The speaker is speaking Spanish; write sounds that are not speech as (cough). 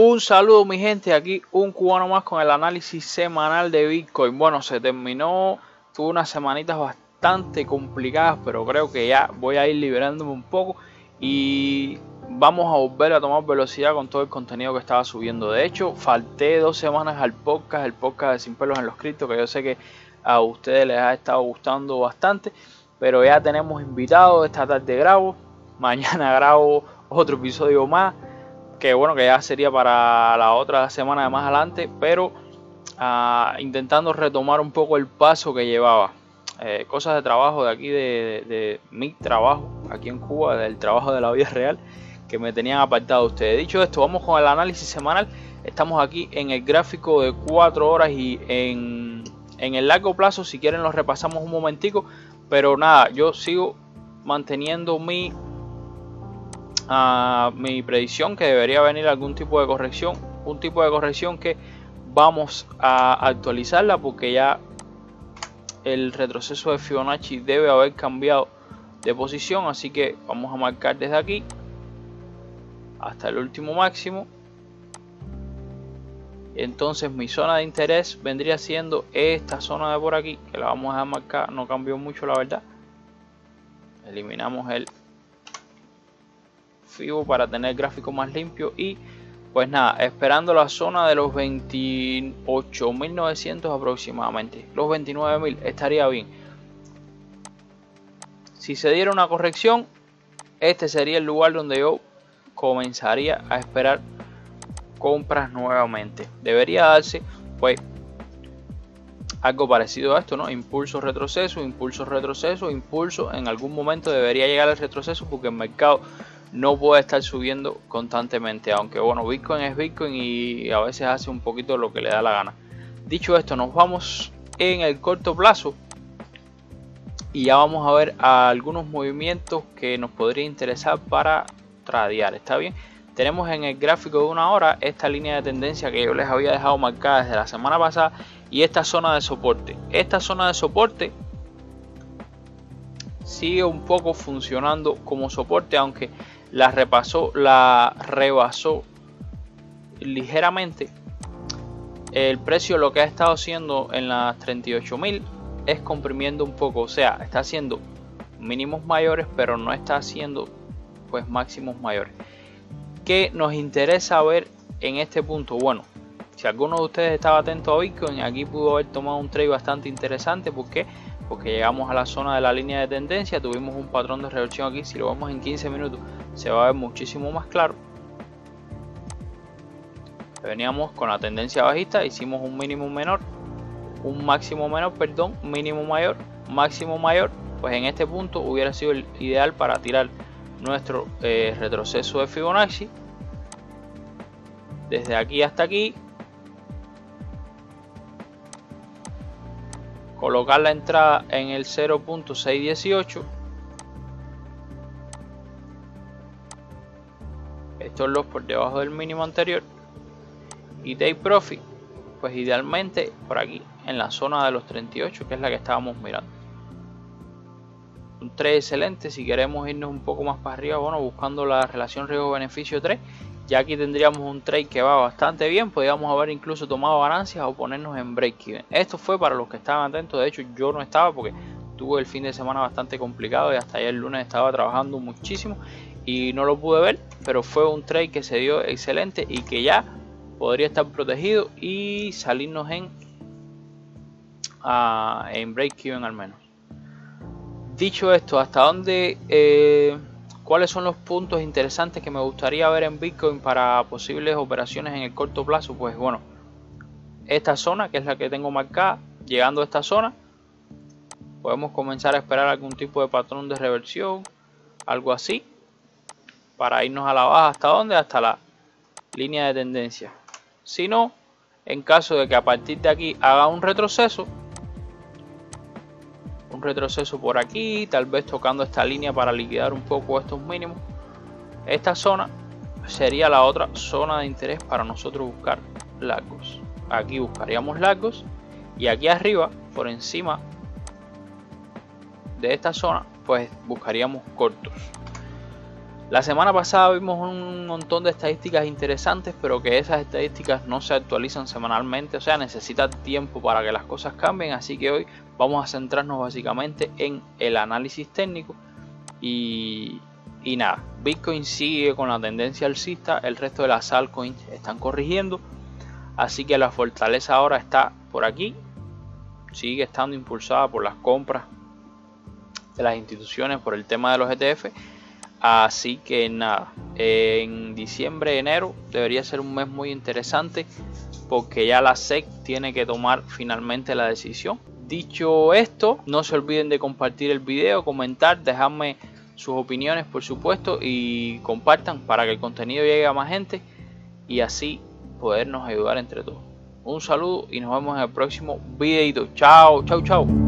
Un saludo mi gente, aquí un cubano más con el análisis semanal de Bitcoin. Bueno, se terminó, tuve unas semanitas bastante complicadas, pero creo que ya voy a ir liberándome un poco. Y vamos a volver a tomar velocidad con todo el contenido que estaba subiendo. De hecho, falté dos semanas al podcast, el podcast de Sin Pelos en los Criptos, que yo sé que a ustedes les ha estado gustando bastante, pero ya tenemos invitados, esta tarde grabo, mañana (laughs) grabo otro episodio más que bueno, que ya sería para la otra semana de más adelante, pero ah, intentando retomar un poco el paso que llevaba. Eh, cosas de trabajo de aquí, de, mi trabajo aquí en Cuba, del trabajo de la vida real, que me tenían apartado ustedes. Dicho esto, vamos con el análisis semanal. Estamos aquí en el gráfico de 4 horas y en, en el largo plazo, si quieren, lo repasamos un momentico. Pero nada, yo sigo manteniendo mi a mi predicción que debería venir algún tipo de corrección, un tipo de corrección que vamos a actualizarla porque ya el retroceso de Fibonacci debe haber cambiado de posición, así que vamos a marcar desde aquí hasta el último máximo. Entonces mi zona de interés vendría siendo esta zona de por aquí, que la vamos a marcar, no cambió mucho la verdad. Eliminamos el para tener gráfico más limpio y pues nada, esperando la zona de los 28.900 aproximadamente. Los 29.000 estaría bien. Si se diera una corrección, este sería el lugar donde yo comenzaría a esperar compras nuevamente. Debería darse pues algo parecido a esto, ¿no? Impulso, retroceso, impulso, retroceso, impulso. En algún momento debería llegar el retroceso porque el mercado no puede estar subiendo constantemente, aunque bueno, Bitcoin es Bitcoin y a veces hace un poquito lo que le da la gana. Dicho esto, nos vamos en el corto plazo y ya vamos a ver algunos movimientos que nos podría interesar para tradear, ¿está bien? Tenemos en el gráfico de una hora esta línea de tendencia que yo les había dejado marcada desde la semana pasada y esta zona de soporte. Esta zona de soporte sigue un poco funcionando como soporte, aunque la repasó, la rebasó ligeramente. El precio lo que ha estado haciendo en las 38.000 es comprimiendo un poco, o sea, está haciendo mínimos mayores, pero no está haciendo pues máximos mayores. ¿Qué nos interesa ver en este punto? Bueno, si alguno de ustedes estaba atento a Bitcoin, aquí pudo haber tomado un trade bastante interesante porque porque llegamos a la zona de la línea de tendencia, tuvimos un patrón de reversión aquí, si lo vemos en 15 minutos se va a ver muchísimo más claro. Veníamos con la tendencia bajista, hicimos un mínimo menor, un máximo menor, perdón, mínimo mayor, máximo mayor, pues en este punto hubiera sido el ideal para tirar nuestro eh, retroceso de Fibonacci desde aquí hasta aquí colocar la entrada en el 0.618 estos los por debajo del mínimo anterior. Y day profit pues idealmente por aquí en la zona de los 38 que es la que estábamos mirando. Un 3 excelente si queremos irnos un poco más para arriba bueno buscando la relación riesgo beneficio 3 ya aquí tendríamos un trade que va bastante bien, podríamos haber incluso tomado ganancias o ponernos en break-even. Esto fue para los que estaban atentos, de hecho yo no estaba porque tuve el fin de semana bastante complicado y hasta ayer el lunes estaba trabajando muchísimo y no lo pude ver, pero fue un trade que se dio excelente y que ya podría estar protegido y salirnos en, uh, en break-even al menos. Dicho esto, ¿hasta dónde... Eh, ¿Cuáles son los puntos interesantes que me gustaría ver en Bitcoin para posibles operaciones en el corto plazo? Pues bueno, esta zona que es la que tengo marcada, llegando a esta zona, podemos comenzar a esperar algún tipo de patrón de reversión, algo así, para irnos a la baja hasta dónde, hasta la línea de tendencia. Si no, en caso de que a partir de aquí haga un retroceso, un retroceso por aquí, tal vez tocando esta línea para liquidar un poco estos mínimos. Esta zona sería la otra zona de interés para nosotros buscar largos. Aquí buscaríamos largos y aquí arriba, por encima de esta zona, pues buscaríamos cortos. La semana pasada vimos un montón de estadísticas interesantes, pero que esas estadísticas no se actualizan semanalmente, o sea, necesita tiempo para que las cosas cambien, así que hoy vamos a centrarnos básicamente en el análisis técnico y, nada, Bitcoin sigue con la tendencia alcista, el resto de las altcoins están corrigiendo, así que la fortaleza ahora está por aquí, sigue estando impulsada por las compras de las instituciones por el tema de los ETF Así que nada, en diciembre, enero debería ser un mes muy interesante porque ya la SEC tiene que tomar finalmente la decisión. Dicho esto, no se olviden de compartir el video, comentar, dejarme sus opiniones por supuesto y compartan para que el contenido llegue a más gente y así podernos ayudar entre todos. Un saludo y nos vemos en el próximo video. Chao, chao, chao.